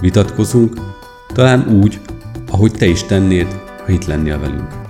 vitatkozunk, talán úgy, ahogy te is tennéd, ha itt lennél velünk.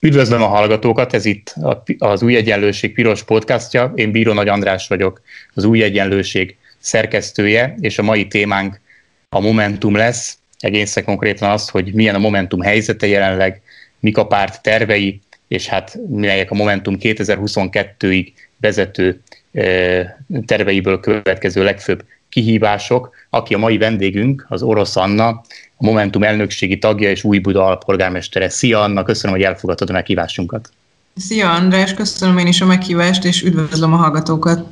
Üdvözlöm a hallgatókat, ez itt az Új Egyenlőség Piros podcastja. Én Bíró Nagy András vagyok, az Új Egyenlőség szerkesztője, és a mai témánk a Momentum lesz egészen konkrétan azt, hogy milyen a Momentum helyzete jelenleg, mik a párt tervei, és hát melyek a Momentum 2022-ig vezető terveiből következő legfőbb kihívások. Aki a mai vendégünk, az Orosz Anna, a Momentum elnökségi tagja és új Buda alpolgármestere. Szia Anna, köszönöm, hogy elfogadtad a meghívásunkat. Szia András, köszönöm én is a meghívást, és üdvözlöm a hallgatókat.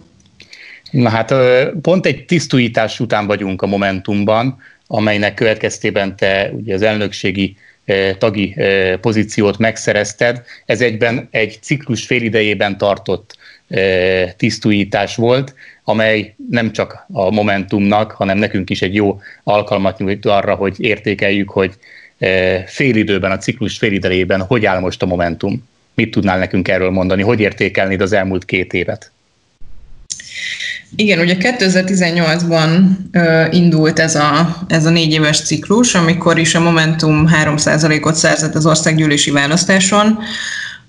Na hát pont egy tisztújítás után vagyunk a Momentumban, amelynek következtében te ugye az elnökségi eh, tagi eh, pozíciót megszerezted. Ez egyben egy ciklus félidejében tartott eh, tisztújítás volt, amely nem csak a Momentumnak, hanem nekünk is egy jó alkalmat nyújt arra, hogy értékeljük, hogy félidőben, a ciklus félidejében hogy áll most a Momentum. Mit tudnál nekünk erről mondani? Hogy értékelnéd az elmúlt két évet? Igen, ugye 2018-ban uh, indult ez a, ez a négy éves ciklus, amikor is a Momentum 3%-ot szerzett az országgyűlési választáson,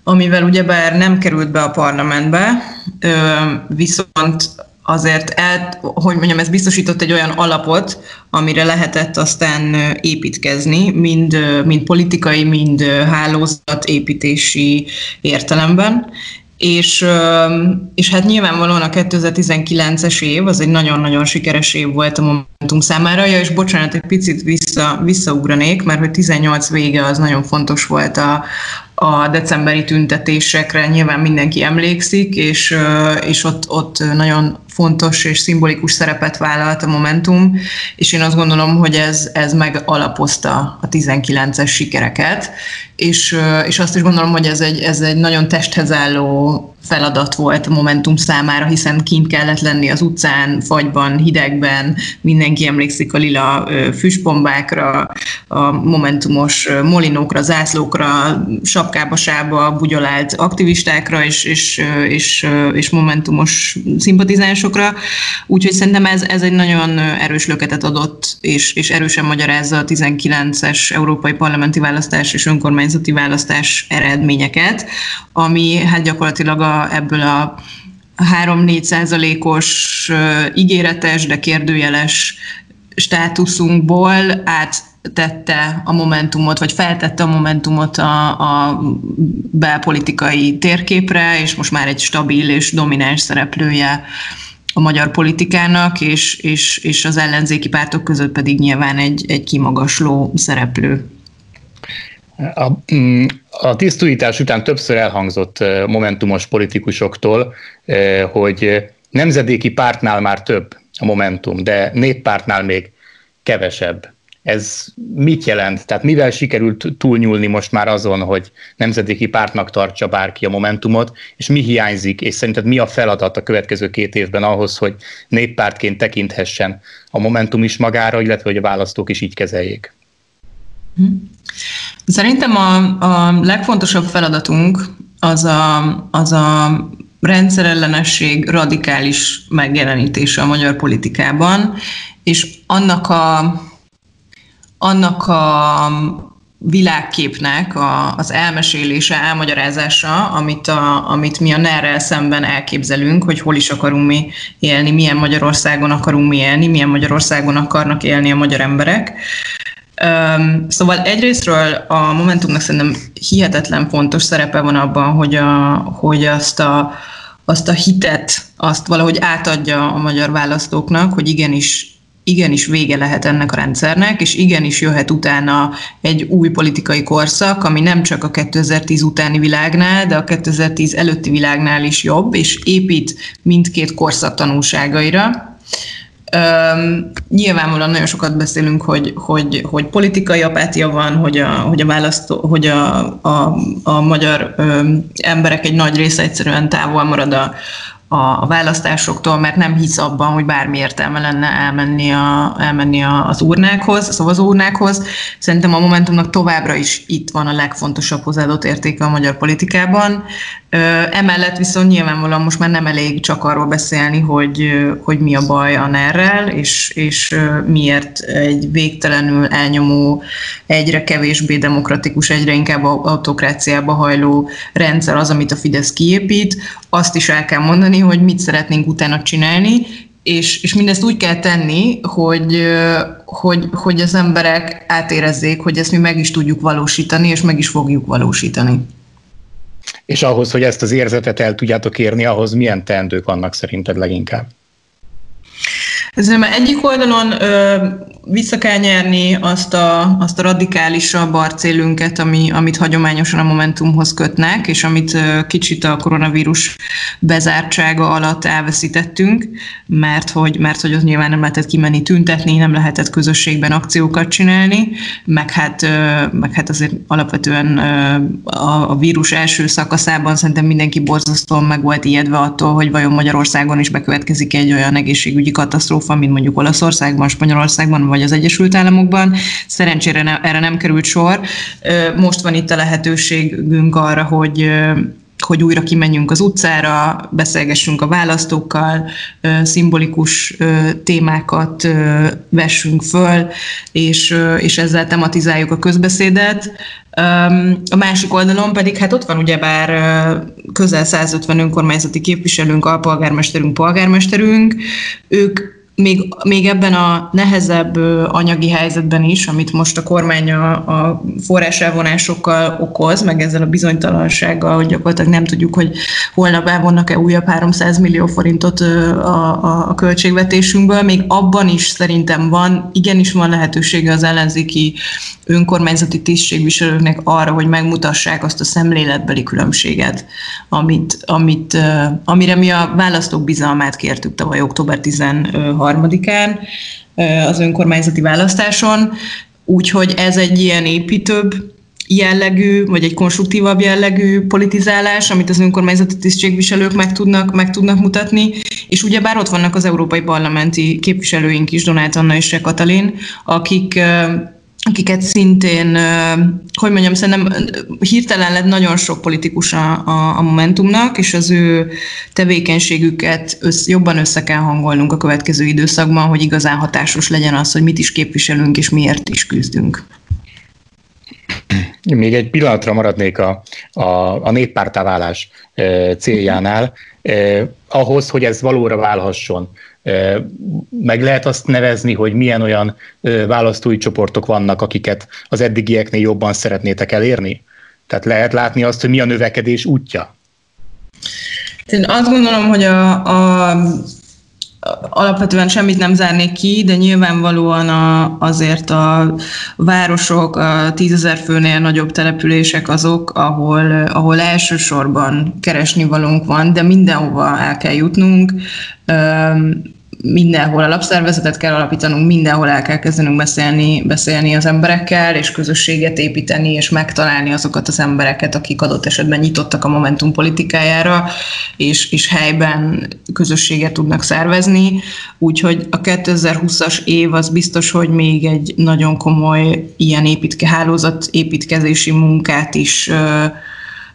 amivel ugyebár nem került be a parlamentbe, uh, viszont azért, el, hogy mondjam, ez biztosított egy olyan alapot, amire lehetett aztán építkezni, mind, mind politikai, mind hálózatépítési értelemben, és, és hát nyilvánvalóan a 2019-es év az egy nagyon-nagyon sikeres év volt a Momentum számára, ja, és bocsánat, egy picit vissza, visszaugranék, mert hogy 18 vége az nagyon fontos volt a, a decemberi tüntetésekre, nyilván mindenki emlékszik, és, és ott, ott nagyon fontos és szimbolikus szerepet vállalt a Momentum, és én azt gondolom, hogy ez, ez megalapozta a 19-es sikereket, és, és azt is gondolom, hogy ez egy, ez egy nagyon testhez álló feladat volt a Momentum számára, hiszen kint kellett lenni az utcán, fagyban, hidegben, mindenki emlékszik a lila füstbombákra, a Momentumos molinókra, zászlókra, sapkába, sába bugyolált aktivistákra és, és, és, és Momentumos szimpatizásokra. Úgyhogy szerintem ez, ez egy nagyon erős löketet adott, és, és erősen magyarázza a 19-es európai parlamenti választás és önkormányzati választás eredményeket, ami hát gyakorlatilag a ebből a 3-4 százalékos ígéretes, de kérdőjeles státuszunkból áttette a momentumot, vagy feltette a momentumot a, a belpolitikai térképre, és most már egy stabil és domináns szereplője a magyar politikának, és, és, és az ellenzéki pártok között pedig nyilván egy, egy kimagasló szereplő. A, mm, a tisztújítás után többször elhangzott momentumos politikusoktól, hogy nemzedéki pártnál már több a momentum, de néppártnál még kevesebb. Ez mit jelent? Tehát mivel sikerült túlnyúlni most már azon, hogy nemzedéki pártnak tartsa bárki a momentumot, és mi hiányzik, és szerinted mi a feladat a következő két évben ahhoz, hogy néppártként tekinthessen a momentum is magára, illetve hogy a választók is így kezeljék? Szerintem a, a legfontosabb feladatunk az a, az a rendszerellenesség radikális megjelenítése a magyar politikában, és annak a, annak a világképnek a, az elmesélése, elmagyarázása, amit, a, amit mi a ner szemben elképzelünk, hogy hol is akarunk mi élni, milyen Magyarországon akarunk mi élni, milyen Magyarországon akarnak élni a magyar emberek. Um, szóval egyrésztről a Momentumnak szerintem hihetetlen fontos szerepe van abban, hogy, a, hogy azt, a, azt a hitet, azt valahogy átadja a magyar választóknak, hogy igenis igenis vége lehet ennek a rendszernek, és igenis jöhet utána egy új politikai korszak, ami nem csak a 2010 utáni világnál, de a 2010 előtti világnál is jobb, és épít mindkét korszak tanulságaira. Um, nyilvánvalóan nagyon sokat beszélünk, hogy, hogy, hogy politikai apátia van, hogy a, hogy a, választó, hogy a, a, a magyar um, emberek egy nagy része egyszerűen távol marad a, a választásoktól, mert nem hisz abban, hogy bármi értelme lenne elmenni, a, elmenni a, az urnákhoz, a szavazóurnákhoz. Szerintem a Momentumnak továbbra is itt van a legfontosabb hozzáadott értéke a magyar politikában. Emellett viszont nyilvánvalóan most már nem elég csak arról beszélni, hogy, hogy mi a baj a ner és, és miért egy végtelenül elnyomó, egyre kevésbé demokratikus, egyre inkább autokráciába hajló rendszer az, amit a Fidesz kiépít. Azt is el kell mondani, hogy mit szeretnénk utána csinálni, és, és mindezt úgy kell tenni, hogy, hogy, hogy az emberek átérezzék, hogy ezt mi meg is tudjuk valósítani, és meg is fogjuk valósítani. És ahhoz, hogy ezt az érzetet el tudjátok érni, ahhoz milyen teendők vannak szerinted leginkább? Ez nem egyik oldalon ö, vissza kell nyerni azt a, azt a radikálisabb arcélünket, ami, amit hagyományosan a Momentumhoz kötnek, és amit ö, kicsit a koronavírus bezártsága alatt elveszítettünk, mert hogy, mert hogy az nyilván nem lehetett kimenni tüntetni, nem lehetett közösségben akciókat csinálni, meg hát, ö, meg hát azért alapvetően ö, a, a vírus első szakaszában szerintem mindenki borzasztóan meg volt ijedve attól, hogy vajon Magyarországon is bekövetkezik egy olyan egészségügyi katasztrófa, katasztrófa, mint mondjuk Olaszországban, Spanyolországban vagy az Egyesült Államokban. Szerencsére ne, erre nem került sor. Most van itt a lehetőségünk arra, hogy hogy újra kimenjünk az utcára, beszélgessünk a választókkal, szimbolikus témákat vessünk föl, és, és ezzel tematizáljuk a közbeszédet. A másik oldalon pedig hát ott van ugyebár közel 150 önkormányzati képviselőnk, alpolgármesterünk, polgármesterünk, ők még, még ebben a nehezebb anyagi helyzetben is, amit most a kormány a, a forráselvonásokkal okoz, meg ezzel a bizonytalansággal, hogy gyakorlatilag nem tudjuk, hogy holnap elvonnak-e újabb 300 millió forintot a, a, a költségvetésünkből, még abban is szerintem van, igenis van lehetősége az ellenzéki önkormányzati tisztségviselőknek arra, hogy megmutassák azt a szemléletbeli különbséget, amit, amit, amire mi a választók bizalmát kértük tavaly október 13-án az önkormányzati választáson, úgyhogy ez egy ilyen építőbb jellegű, vagy egy konstruktívabb jellegű politizálás, amit az önkormányzati tisztségviselők meg tudnak, meg tudnak mutatni, és ugyebár ott vannak az európai parlamenti képviselőink is, Donát Anna és Katalin, akik akiket szintén, hogy mondjam, szerintem hirtelen lett nagyon sok politikus a, a, Momentumnak, és az ő tevékenységüket össz, jobban össze kell hangolnunk a következő időszakban, hogy igazán hatásos legyen az, hogy mit is képviselünk, és miért is küzdünk. Még egy pillanatra maradnék a, a, a néppártáválás céljánál. Ahhoz, hogy ez valóra válhasson, meg lehet azt nevezni, hogy milyen olyan választói csoportok vannak, akiket az eddigieknél jobban szeretnétek elérni? Tehát lehet látni azt, hogy mi a növekedés útja? Én azt gondolom, hogy a, a alapvetően semmit nem zárnék ki, de nyilvánvalóan a, azért a városok, a tízezer főnél nagyobb települések azok, ahol, ahol elsősorban keresni valónk van, de mindenhova el kell jutnunk mindenhol alapszervezetet kell alapítanunk, mindenhol el kell kezdenünk beszélni, beszélni az emberekkel, és közösséget építeni, és megtalálni azokat az embereket, akik adott esetben nyitottak a Momentum politikájára, és, és helyben közösséget tudnak szervezni. Úgyhogy a 2020-as év az biztos, hogy még egy nagyon komoly ilyen építke, hálózat építkezési munkát is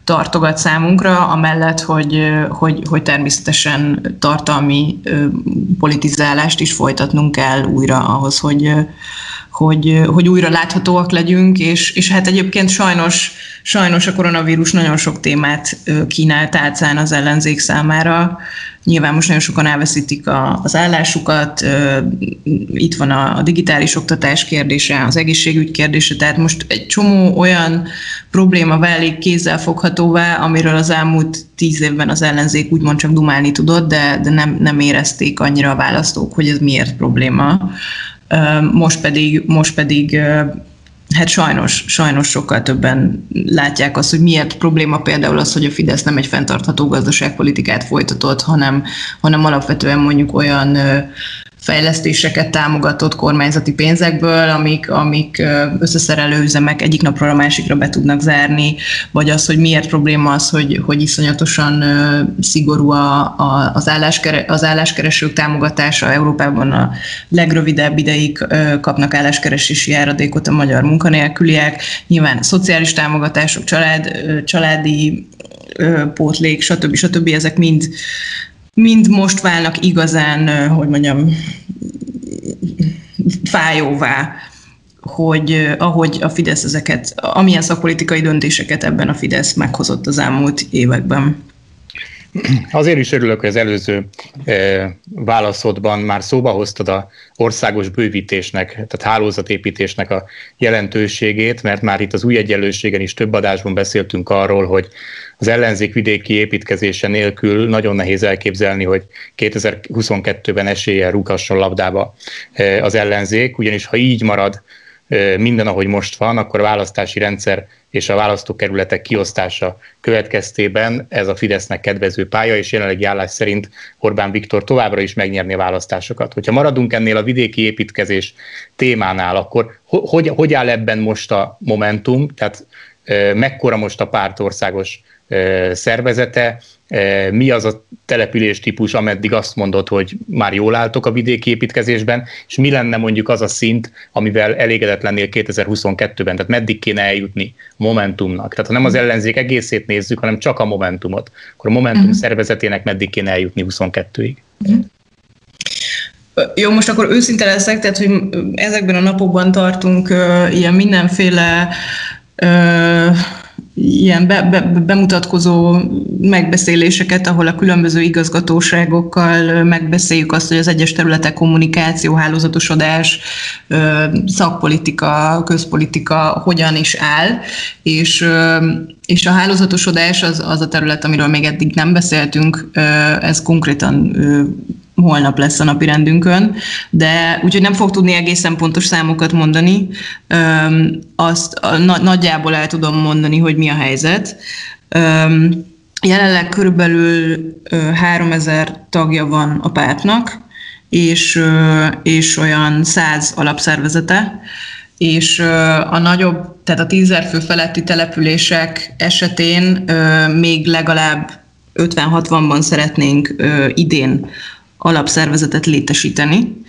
tartogat számunkra, amellett, hogy, hogy, hogy természetesen tartalmi politizálást is folytatnunk kell újra ahhoz, hogy, hogy, hogy újra láthatóak legyünk, és, és hát egyébként sajnos, sajnos a koronavírus nagyon sok témát kínált tálcán az ellenzék számára, Nyilván most nagyon sokan elveszítik a, az állásukat, itt van a, a digitális oktatás kérdése, az egészségügy kérdése, tehát most egy csomó olyan probléma válik kézzelfoghatóvá, amiről az elmúlt tíz évben az ellenzék úgymond csak dumálni tudott, de, de nem, nem érezték annyira a választók, hogy ez miért probléma. Most pedig, most pedig hát sajnos, sajnos sokkal többen látják azt, hogy miért probléma például az, hogy a Fidesz nem egy fenntartható gazdaságpolitikát folytatott, hanem, hanem alapvetően mondjuk olyan fejlesztéseket támogatott kormányzati pénzekből, amik, amik összeszerelő üzemek egyik napról a másikra be tudnak zárni, vagy az, hogy miért probléma az, hogy, hogy iszonyatosan szigorú a, a, az, álláskere, az álláskeresők támogatása. Európában a legrövidebb ideig kapnak álláskeresési járadékot a magyar munkanélküliek. Nyilván szociális támogatások, család, családi pótlék, stb. stb. ezek mind mind most válnak igazán, hogy mondjam, fájóvá, hogy ahogy a Fidesz ezeket, amilyen szakpolitikai döntéseket ebben a Fidesz meghozott az elmúlt években. Azért is örülök, hogy az előző e, válaszodban már szóba hoztad a országos bővítésnek, tehát hálózatépítésnek a jelentőségét, mert már itt az új egyenlőségen is több adásban beszéltünk arról, hogy az ellenzék vidéki építkezése nélkül nagyon nehéz elképzelni, hogy 2022-ben eséllyel rúghasson labdába e, az ellenzék, ugyanis ha így marad e, minden, ahogy most van, akkor a választási rendszer és a választókerületek kiosztása következtében ez a Fidesznek kedvező pálya, és jelenlegi állás szerint Orbán Viktor továbbra is megnyerni a választásokat. Hogyha maradunk ennél a vidéki építkezés témánál, akkor hogy, hogy áll ebben most a Momentum, tehát mekkora most a pártországos szervezete, mi az a település típus, ameddig azt mondod, hogy már jól álltok a vidéki építkezésben, és mi lenne mondjuk az a szint, amivel elégedett lennél 2022-ben, tehát meddig kéne eljutni Momentumnak. Tehát ha nem az ellenzék egészét nézzük, hanem csak a Momentumot, akkor a Momentum uh-huh. szervezetének meddig kéne eljutni 22-ig. Uh-huh. Jó, most akkor őszinte leszek, tehát hogy ezekben a napokban tartunk uh, ilyen mindenféle uh, ilyen be, be, bemutatkozó megbeszéléseket, ahol a különböző igazgatóságokkal megbeszéljük azt, hogy az egyes területek kommunikáció, hálózatosodás, szakpolitika, közpolitika hogyan is áll, és, és a hálózatosodás az, az a terület, amiről még eddig nem beszéltünk, ez konkrétan holnap lesz a napi rendünkön, de úgyhogy nem fog tudni egészen pontos számokat mondani. Azt a, nagyjából el tudom mondani, hogy mi a helyzet. Jelenleg körülbelül 3000 tagja van a pártnak, és, és olyan 100 alapszervezete, és a nagyobb, tehát a 10 fő feletti települések esetén még legalább 50-60-ban szeretnénk idén alapszervezetet létesíteni,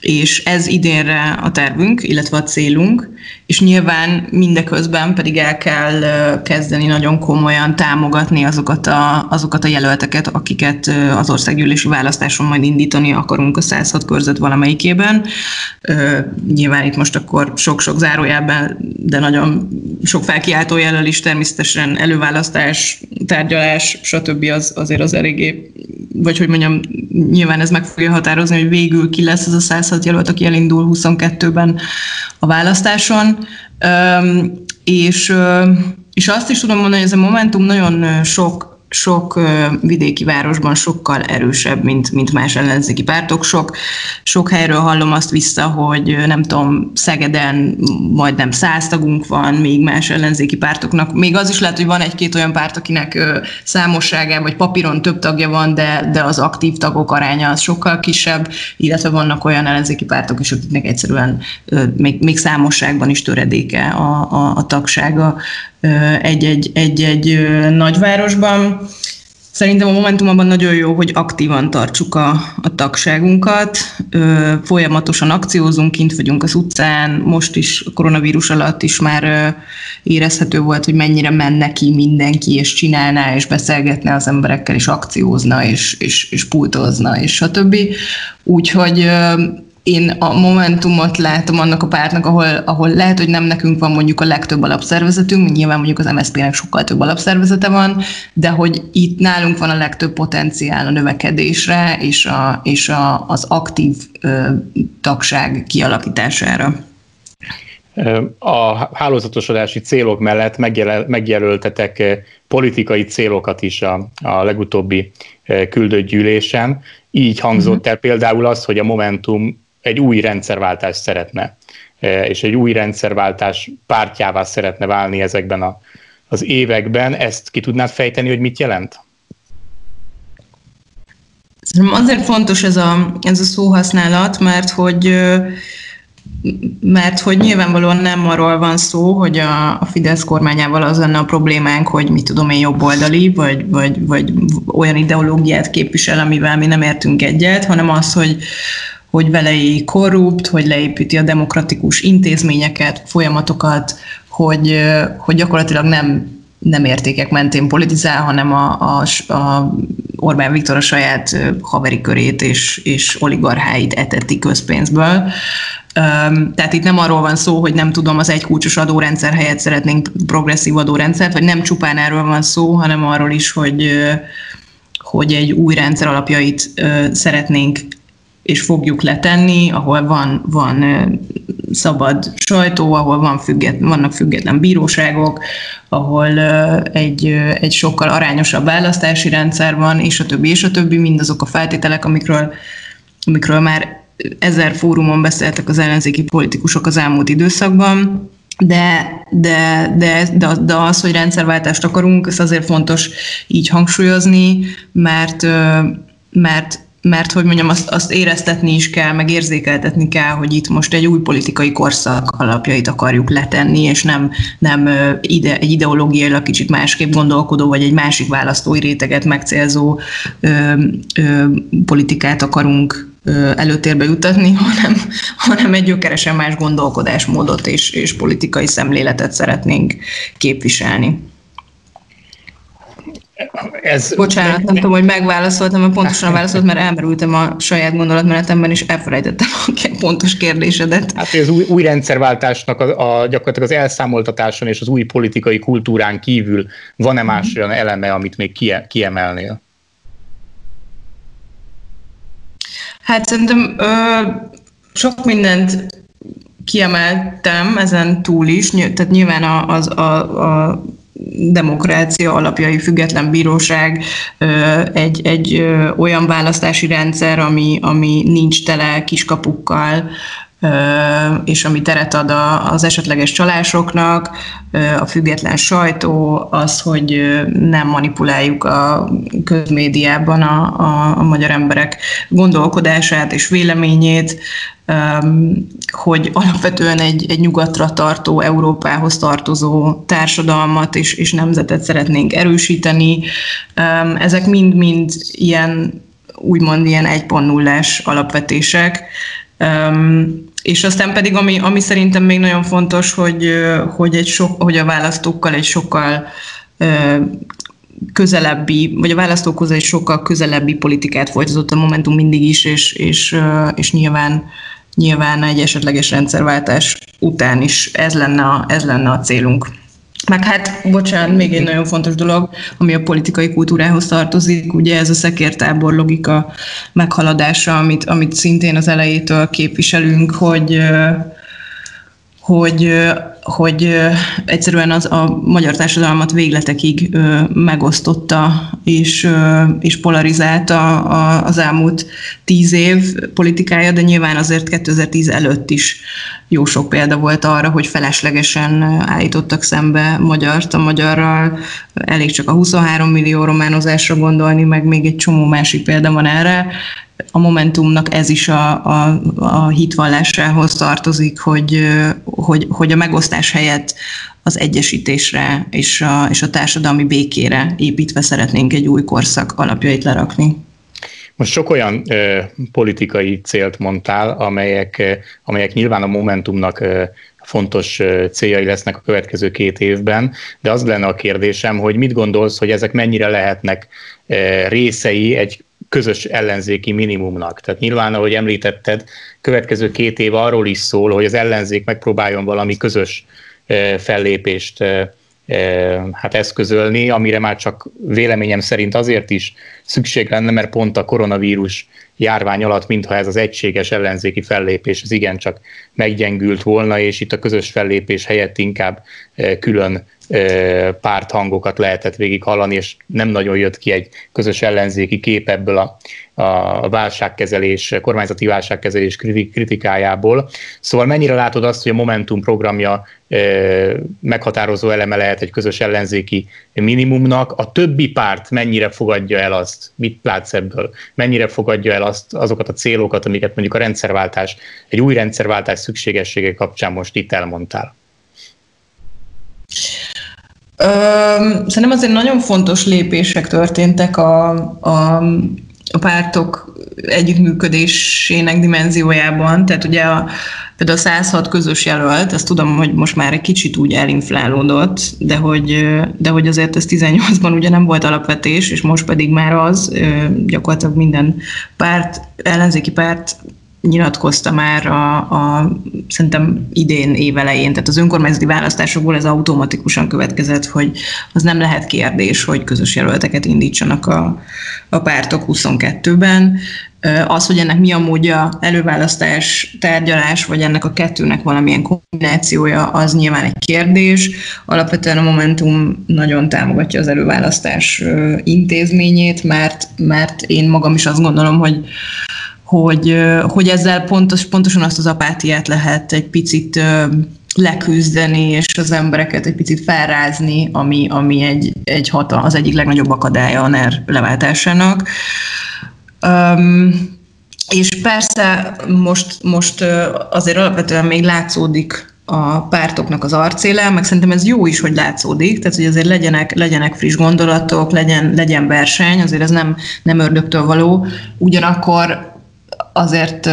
és ez idénre a tervünk, illetve a célunk, és nyilván mindeközben pedig el kell kezdeni nagyon komolyan támogatni azokat a, azokat a jelölteket, akiket az országgyűlési választáson majd indítani akarunk a 106 körzet valamelyikében. Nyilván itt most akkor sok-sok zárójelben, de nagyon sok felkiáltó jelöl is természetesen előválasztás, tárgyalás, stb. az azért az eléggé, vagy hogy mondjam, nyilván ez meg fogja határozni, hogy végül ki lesz ez a 106 jelölt, aki elindul 22-ben a választáson. És, és azt is tudom mondani, hogy ez a Momentum nagyon sok sok vidéki városban sokkal erősebb, mint, mint más ellenzéki pártok. Sok, sok helyről hallom azt vissza, hogy nem tudom, Szegeden majdnem száz tagunk van, még más ellenzéki pártoknak. Még az is lehet, hogy van egy-két olyan párt, akinek számosságában vagy papíron több tagja van, de, de az aktív tagok aránya az sokkal kisebb, illetve vannak olyan ellenzéki pártok is, akiknek egyszerűen még, még számosságban is töredéke a, a, a tagsága egy-egy, egy-egy nagyvárosban. Szerintem a Momentum abban nagyon jó, hogy aktívan tartsuk a, a tagságunkat, folyamatosan akciózunk, kint vagyunk az utcán, most is a koronavírus alatt is már érezhető volt, hogy mennyire menne ki mindenki, és csinálná, és beszélgetne az emberekkel, és akciózna, és, és, és pultozna, és stb. Úgyhogy én a Momentumot látom annak a pártnak, ahol, ahol lehet, hogy nem nekünk van mondjuk a legtöbb alapszervezetünk, nyilván mondjuk az MSZP-nek sokkal több alapszervezete van, de hogy itt nálunk van a legtöbb potenciál a növekedésre és, a, és a, az aktív ö, tagság kialakítására. A hálózatosodási célok mellett megjelöltetek politikai célokat is a, a legutóbbi küldött gyűlésen. Így hangzott uh-huh. el például az, hogy a Momentum egy új rendszerváltást szeretne, és egy új rendszerváltás pártjává szeretne válni ezekben a, az években. Ezt ki tudnád fejteni, hogy mit jelent? Azért fontos ez a, ez a szóhasználat, mert hogy mert hogy nyilvánvalóan nem arról van szó, hogy a, a Fidesz kormányával az lenne a problémánk, hogy mit tudom én jobboldali, vagy, vagy, vagy olyan ideológiát képvisel, amivel mi nem értünk egyet, hanem az, hogy, hogy velei korrupt, hogy leépíti a demokratikus intézményeket, folyamatokat, hogy, hogy gyakorlatilag nem nem értékek mentén politizál, hanem a, a, a Orbán Viktor a saját haveri körét és, és oligarcháit eteti közpénzből. Tehát itt nem arról van szó, hogy nem tudom, az egykulcsos adórendszer helyett szeretnénk progresszív adórendszert, vagy nem csupán erről van szó, hanem arról is, hogy, hogy egy új rendszer alapjait szeretnénk és fogjuk letenni, ahol van, van szabad sajtó, ahol van függet, vannak független bíróságok, ahol egy, egy sokkal arányosabb választási rendszer van, és a többi, és a többi, mindazok a feltételek, amikről, amikről már ezer fórumon beszéltek az ellenzéki politikusok az elmúlt időszakban, de, de, de, de, de az, hogy rendszerváltást akarunk, ez azért fontos így hangsúlyozni, mert, mert mert hogy mondjam, azt, azt éreztetni is kell, meg érzékeltetni kell, hogy itt most egy új politikai korszak alapjait akarjuk letenni, és nem, nem ide, egy ideológiailag kicsit másképp gondolkodó, vagy egy másik választói réteget megcélzó ö, ö, politikát akarunk ö, előtérbe jutatni, hanem, hanem egy gyökeresen más gondolkodásmódot és, és politikai szemléletet szeretnénk képviselni ez... Bocsánat, nem tudom, hogy megválaszoltam, mert pontosan válaszolt, mert elmerültem a saját gondolatmenetemben, és elfelejtettem a pontos kérdésedet. Hát, az új, új rendszerváltásnak a, a, gyakorlatilag az elszámoltatáson és az új politikai kultúrán kívül van-e más olyan eleme, amit még kie, kiemelnél? Hát szerintem ö, sok mindent kiemeltem ezen túl is, tehát nyilván az, a, a demokrácia alapjai független bíróság, egy, egy olyan választási rendszer, ami, ami nincs tele kiskapukkal, és ami teret ad az esetleges csalásoknak, a független sajtó, az, hogy nem manipuláljuk a közmédiában a, a, a magyar emberek gondolkodását és véleményét, hogy alapvetően egy, egy nyugatra tartó, Európához tartozó társadalmat és, és nemzetet szeretnénk erősíteni. Ezek mind-mind ilyen úgymond ilyen 1.0-es alapvetések. És aztán pedig, ami, ami szerintem még nagyon fontos, hogy, hogy, egy sok, hogy a választókkal egy sokkal közelebbi, vagy a választókhoz egy sokkal közelebbi politikát folytatott a Momentum mindig is, és, és, és nyilván, nyilván egy esetleges rendszerváltás után is ez lenne a, ez lenne a célunk. Meg hát, bocsánat, még egy nagyon fontos dolog, ami a politikai kultúrához tartozik, ugye ez a szekértábor logika meghaladása, amit, amit szintén az elejétől képviselünk, hogy hogy, hogy egyszerűen az a magyar társadalmat végletekig megosztotta és, és polarizálta az elmúlt tíz év politikája, de nyilván azért 2010 előtt is jó sok példa volt arra, hogy feleslegesen állítottak szembe magyart a magyarral, elég csak a 23 millió románozásra gondolni, meg még egy csomó másik példa van erre, a Momentumnak ez is a, a, a hitvallásához tartozik, hogy, hogy, hogy a megosztás helyett az egyesítésre és a, és a társadalmi békére építve szeretnénk egy új korszak alapjait lerakni. Most sok olyan ö, politikai célt mondtál, amelyek, amelyek nyilván a Momentumnak ö, fontos céljai lesznek a következő két évben, de az lenne a kérdésem, hogy mit gondolsz, hogy ezek mennyire lehetnek részei egy közös ellenzéki minimumnak. Tehát nyilván, ahogy említetted, következő két év arról is szól, hogy az ellenzék megpróbáljon valami közös fellépést hát eszközölni, amire már csak véleményem szerint azért is szükség lenne, mert pont a koronavírus járvány alatt, mintha ez az egységes ellenzéki fellépés az igencsak meggyengült volna, és itt a közös fellépés helyett inkább külön párthangokat lehetett végig hallani, és nem nagyon jött ki egy közös ellenzéki kép ebből a, a válságkezelés, kormányzati válságkezelés kritikájából. Szóval mennyire látod azt, hogy a Momentum programja meghatározó eleme lehet egy közös ellenzéki minimumnak, a többi párt mennyire fogadja el azt, mit látsz ebből, mennyire fogadja el azt, azokat a célokat, amiket mondjuk a rendszerváltás, egy új rendszerváltás szükségessége kapcsán most itt elmondtál? Szerintem azért nagyon fontos lépések történtek a, a, a pártok együttműködésének dimenziójában. Tehát ugye a, például a 106 közös jelölt, ezt tudom, hogy most már egy kicsit úgy elinflálódott, de hogy, de hogy azért ez 18-ban ugye nem volt alapvetés, és most pedig már az, gyakorlatilag minden párt, ellenzéki párt nyilatkozta már a, a szerintem idén évelején, tehát az önkormányzati választásokból ez automatikusan következett, hogy az nem lehet kérdés, hogy közös jelölteket indítsanak a, a pártok 22-ben. Az, hogy ennek mi a módja, előválasztás, tárgyalás, vagy ennek a kettőnek valamilyen kombinációja, az nyilván egy kérdés. Alapvetően a Momentum nagyon támogatja az előválasztás intézményét, mert, mert én magam is azt gondolom, hogy hogy, hogy ezzel pontos, pontosan azt az apátiát lehet egy picit leküzdeni, és az embereket egy picit felrázni, ami, ami egy, egy hata, az egyik legnagyobb akadálya a NER leváltásának. Um, és persze most, most azért alapvetően még látszódik a pártoknak az arcéle, meg szerintem ez jó is, hogy látszódik, tehát hogy azért legyenek, legyenek friss gondolatok, legyen, legyen verseny, azért ez nem, nem ördögtől való. Ugyanakkor azért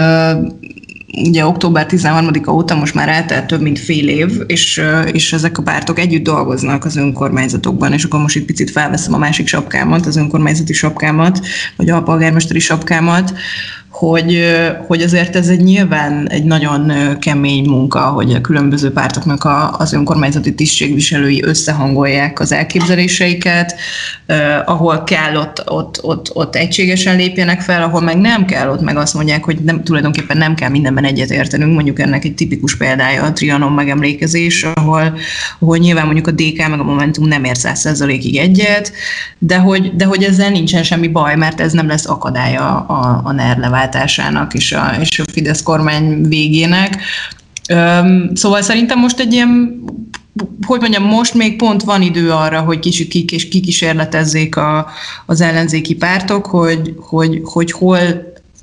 ugye október 13-a óta most már eltelt több mint fél év, és, és ezek a pártok együtt dolgoznak az önkormányzatokban, és akkor most itt picit felveszem a másik sapkámat, az önkormányzati sapkámat, vagy a polgármesteri sapkámat, hogy, hogy azért ez egy nyilván egy nagyon kemény munka, hogy a különböző pártoknak a, az önkormányzati tisztségviselői összehangolják az elképzeléseiket, eh, ahol kell, ott, ott, ott, ott egységesen lépjenek fel, ahol meg nem kell, ott meg azt mondják, hogy nem, tulajdonképpen nem kell mindenben egyetértenünk, mondjuk ennek egy tipikus példája a Trianon megemlékezés, ahol, ahol nyilván mondjuk a DK meg a Momentum nem ér százszerzalékig egyet, de hogy, de hogy ezzel nincsen semmi baj, mert ez nem lesz akadálya a, a NER váltásának és a, és a Fidesz kormány végének. Szóval szerintem most egy ilyen hogy mondjam, most még pont van idő arra, hogy kicsit kik és kikísérletezzék a, az ellenzéki pártok, hogy, hogy, hogy hol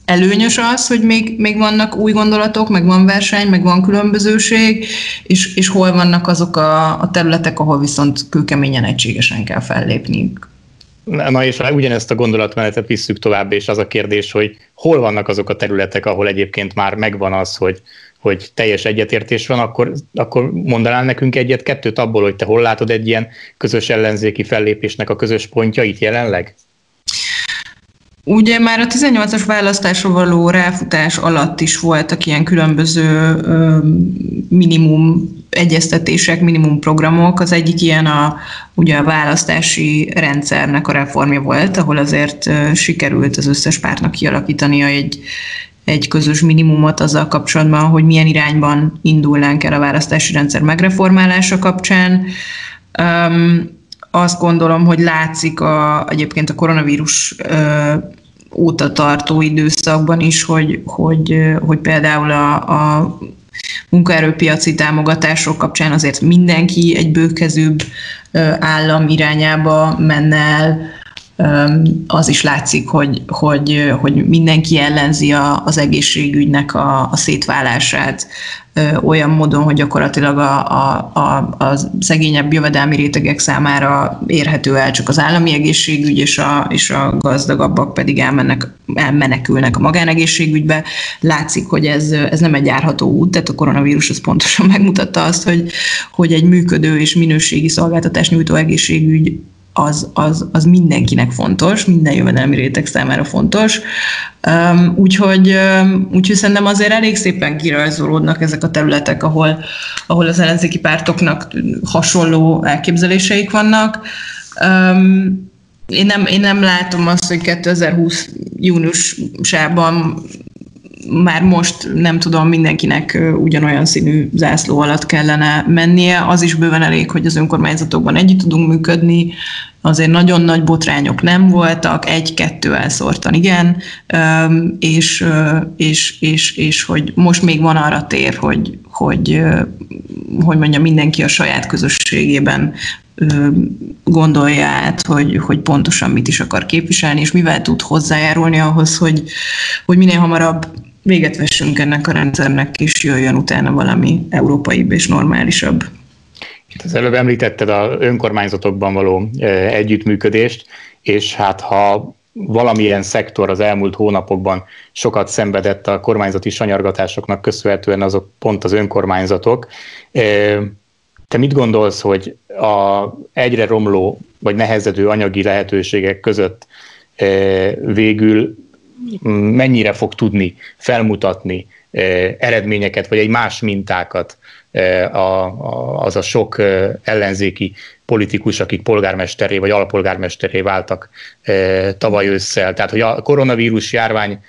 előnyös az, hogy még, még vannak új gondolatok, meg van verseny, meg van különbözőség, és, és hol vannak azok a, a területek, ahol viszont kőkeményen egységesen kell fellépni. Na és ugyanezt a gondolatmenetet visszük tovább, és az a kérdés, hogy hol vannak azok a területek, ahol egyébként már megvan az, hogy, hogy teljes egyetértés van, akkor, akkor mondanál nekünk egyet-kettőt abból, hogy te hol látod egy ilyen közös ellenzéki fellépésnek a közös pontjait jelenleg? Ugye már a 18-as választásra való ráfutás alatt is voltak ilyen különböző minimum egyeztetések, minimum programok. Az egyik ilyen a, ugye a választási rendszernek a reformja volt, ahol azért sikerült az összes pártnak kialakítania egy, egy közös minimumot azzal kapcsolatban, hogy milyen irányban indulnánk el a választási rendszer megreformálása kapcsán. Um, azt gondolom, hogy látszik a, egyébként a koronavírus ö, óta tartó időszakban is, hogy, hogy, hogy például a, a munkaerőpiaci támogatások kapcsán azért mindenki egy bőkezőbb állam irányába menne el, az is látszik, hogy, hogy, hogy mindenki ellenzi a, az egészségügynek a, a szétválását olyan módon, hogy gyakorlatilag a, a, a, a szegényebb jövedelmi rétegek számára érhető el csak az állami egészségügy, és a, és a gazdagabbak pedig elmennek, elmenekülnek a magánegészségügybe. Látszik, hogy ez, ez nem egy járható út, tehát a koronavírus az pontosan megmutatta azt, hogy, hogy egy működő és minőségi szolgáltatás nyújtó egészségügy az, az, az mindenkinek fontos, minden jövedelmi réteg számára fontos. Úgyhogy, um, úgyhogy szerintem azért elég szépen kirajzolódnak ezek a területek, ahol, ahol az ellenzéki pártoknak hasonló elképzeléseik vannak. Én nem, én nem látom azt, hogy 2020 júniusában már most nem tudom, mindenkinek ugyanolyan színű zászló alatt kellene mennie. Az is bőven elég, hogy az önkormányzatokban együtt tudunk működni, azért nagyon nagy botrányok nem voltak, egy-kettő elszórtan igen, és, és, és, és hogy most még van arra tér, hogy, hogy, hogy mondja, mindenki a saját közösségében gondolja át, hogy, hogy pontosan mit is akar képviselni, és mivel tud hozzájárulni ahhoz, hogy, hogy minél hamarabb véget vessünk ennek a rendszernek, és jöjjön utána valami európaibb és normálisabb. Az előbb említetted az önkormányzatokban való együttműködést, és hát ha valamilyen szektor az elmúlt hónapokban sokat szenvedett a kormányzati sanyargatásoknak köszönhetően, azok pont az önkormányzatok. Te mit gondolsz, hogy a egyre romló vagy nehezedő anyagi lehetőségek között végül mennyire fog tudni felmutatni eredményeket, vagy egy más mintákat az a sok ellenzéki politikus, akik polgármesteré vagy alpolgármesteré váltak tavaly ősszel. Tehát, hogy a koronavírus járvány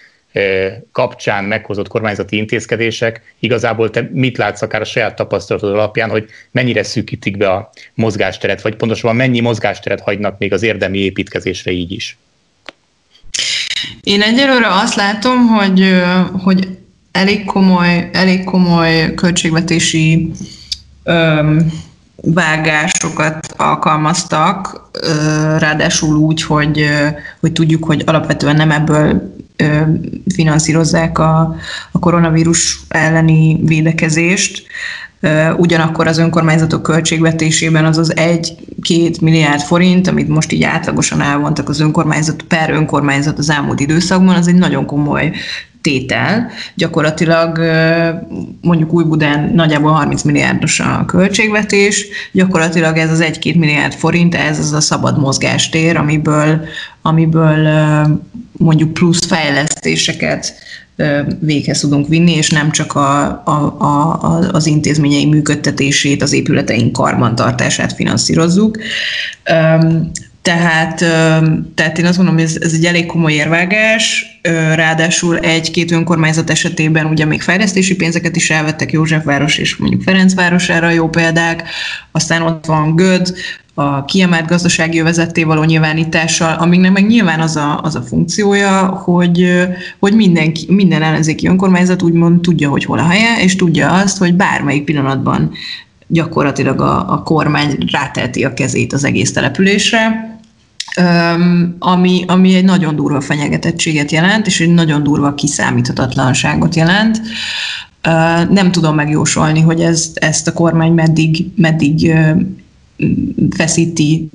kapcsán meghozott kormányzati intézkedések, igazából te mit látsz akár a saját tapasztalatod alapján, hogy mennyire szűkítik be a mozgásteret, vagy pontosabban mennyi mozgásteret hagynak még az érdemi építkezésre így is? Én egyelőre azt látom, hogy, hogy elég komoly, elég komoly költségvetési öm, vágásokat alkalmaztak, ráadásul úgy, hogy, hogy tudjuk, hogy alapvetően nem ebből finanszírozzák a, a koronavírus elleni védekezést, ugyanakkor az önkormányzatok költségvetésében az az 1-2 milliárd forint, amit most így átlagosan elvontak az önkormányzat per önkormányzat az elmúlt időszakban, az egy nagyon komoly tétel. Gyakorlatilag mondjuk Újbudán nagyjából 30 milliárdos a költségvetés, gyakorlatilag ez az 1-2 milliárd forint, ez az a szabad mozgástér, amiből, amiből mondjuk plusz fejlesztéseket véghez tudunk vinni, és nem csak a, a, a, az intézményei működtetését, az épületeink karbantartását finanszírozzuk. Tehát, tehát én azt mondom, hogy ez, ez egy elég komoly érvágás, ráadásul egy-két önkormányzat esetében ugye még fejlesztési pénzeket is elvettek, Józsefváros és mondjuk Ferencvárosára jó példák, aztán ott van Göd, a kiemelt gazdasági övezetté való nyilvánítással, amiknek meg nyilván az a, az a funkciója, hogy, hogy mindenki, minden ellenzéki önkormányzat úgymond tudja, hogy hol a helye, és tudja azt, hogy bármelyik pillanatban gyakorlatilag a, a kormány rátelti a kezét az egész településre, ami, ami egy nagyon durva fenyegetettséget jelent, és egy nagyon durva kiszámíthatatlanságot jelent. Nem tudom megjósolni, hogy ez, ezt a kormány meddig, meddig feszíti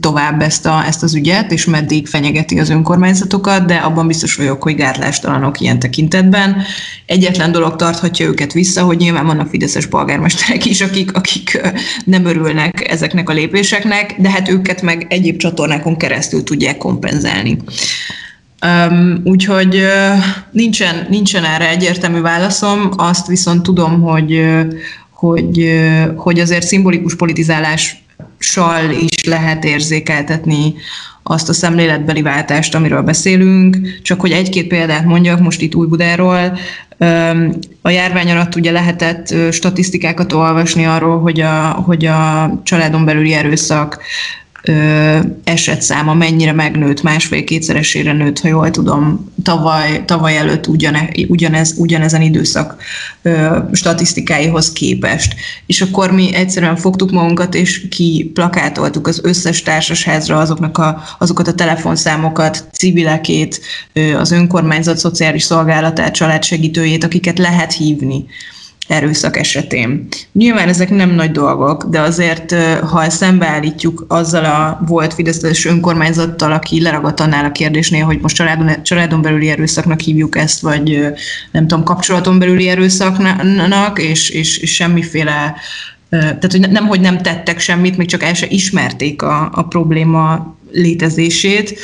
tovább ezt, a, ezt az ügyet, és meddig fenyegeti az önkormányzatokat, de abban biztos vagyok, hogy gátlástalanok ilyen tekintetben. Egyetlen dolog tarthatja őket vissza, hogy nyilván vannak fideszes polgármesterek is, akik, akik nem örülnek ezeknek a lépéseknek, de hát őket meg egyéb csatornákon keresztül tudják kompenzálni. Um, úgyhogy uh, nincsen, nincsen erre egyértelmű válaszom, azt viszont tudom, hogy, uh, hogy, hogy azért szimbolikus politizálással is lehet érzékeltetni azt a szemléletbeli váltást, amiről beszélünk. Csak hogy egy-két példát mondjak most itt Újbudáról. A járvány alatt ugye lehetett statisztikákat olvasni arról, hogy a, hogy a családon belüli erőszak esetszáma mennyire megnőtt, másfél-kétszeresére nőtt, ha jól tudom, tavaly, tavaly előtt ugyane, ugyanez, ugyanezen időszak ö, statisztikáihoz képest. És akkor mi egyszerűen fogtuk magunkat, és kiplakátoltuk az összes társasházra azoknak a, azokat a telefonszámokat, civilekét, ö, az önkormányzat szociális szolgálatát, családsegítőjét, akiket lehet hívni erőszak esetén. Nyilván ezek nem nagy dolgok, de azért, ha ezt szembeállítjuk azzal a volt Fideszes önkormányzattal, aki leragadt annál a kérdésnél, hogy most családon, családon belüli erőszaknak hívjuk ezt, vagy nem tudom, kapcsolaton belüli erőszaknak, és, és, és semmiféle tehát hogy nem, hogy nem tettek semmit, még csak el se ismerték a, a probléma létezését,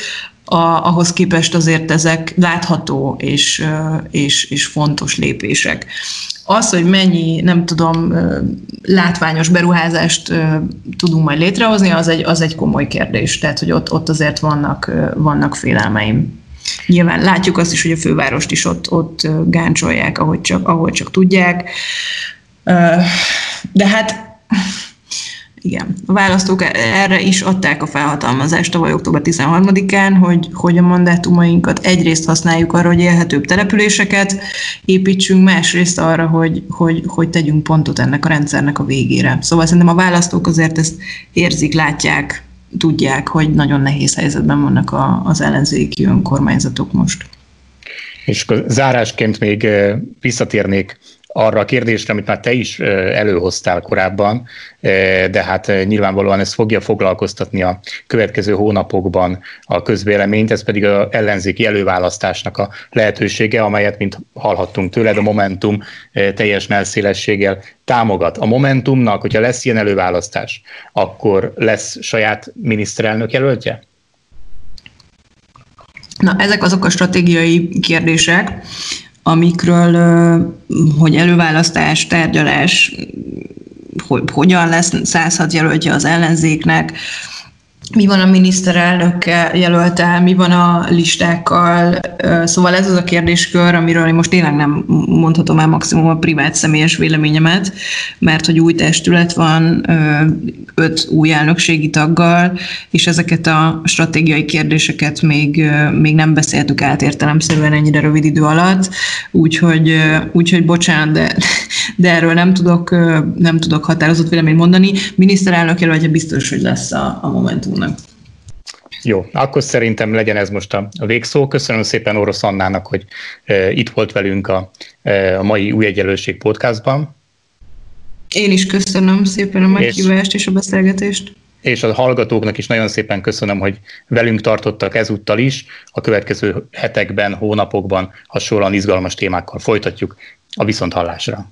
a, ahhoz képest azért ezek látható és, és, és fontos lépések. Az, hogy mennyi, nem tudom, látványos beruházást tudunk majd létrehozni, az egy, az egy komoly kérdés. Tehát, hogy ott, ott azért vannak, vannak félelmeim. Nyilván látjuk azt is, hogy a fővárost is ott, ott gáncsolják, ahogy csak, ahogy csak tudják. De hát igen, a választók erre is adták a felhatalmazást tavaly október 13-án, hogy, hogy a mandátumainkat egyrészt használjuk arra, hogy élhetőbb településeket építsünk, másrészt arra, hogy, hogy, hogy tegyünk pontot ennek a rendszernek a végére. Szóval szerintem a választók azért ezt érzik, látják, tudják, hogy nagyon nehéz helyzetben vannak a, az ellenzéki önkormányzatok most. És zárásként még visszatérnék arra a kérdésre, amit már te is előhoztál korábban, de hát nyilvánvalóan ez fogja foglalkoztatni a következő hónapokban a közvéleményt, ez pedig a ellenzéki előválasztásnak a lehetősége, amelyet, mint hallhattunk tőled, a Momentum teljes melszélességgel támogat. A Momentumnak, hogyha lesz ilyen előválasztás, akkor lesz saját miniszterelnök jelöltje? Na, ezek azok a stratégiai kérdések, amikről, hogy előválasztás, tárgyalás, hogy hogyan lesz 106 jelöltje az ellenzéknek, mi van a miniszterelnökkel jelöltel, mi van a listákkal, szóval ez az a kérdéskör, amiről én most tényleg nem mondhatom el maximum a privát személyes véleményemet, mert hogy új testület van, öt új elnökségi taggal, és ezeket a stratégiai kérdéseket még, még nem beszéltük át értelemszerűen ennyire rövid idő alatt, úgyhogy, úgyhogy bocsánat, de, de erről nem tudok, nem tudok határozott véleményt mondani. Miniszterelnök jelöltje biztos, hogy lesz a, a Momentum volna. Jó, akkor szerintem legyen ez most a, a végszó. Köszönöm szépen Orosz Annának, hogy e, itt volt velünk a, e, a mai Új Egyenlőség podcastban. Én is köszönöm szépen a meghívást és, és a beszélgetést. És a hallgatóknak is nagyon szépen köszönöm, hogy velünk tartottak ezúttal is. A következő hetekben, hónapokban hasonlóan izgalmas témákkal folytatjuk a viszonthallásra.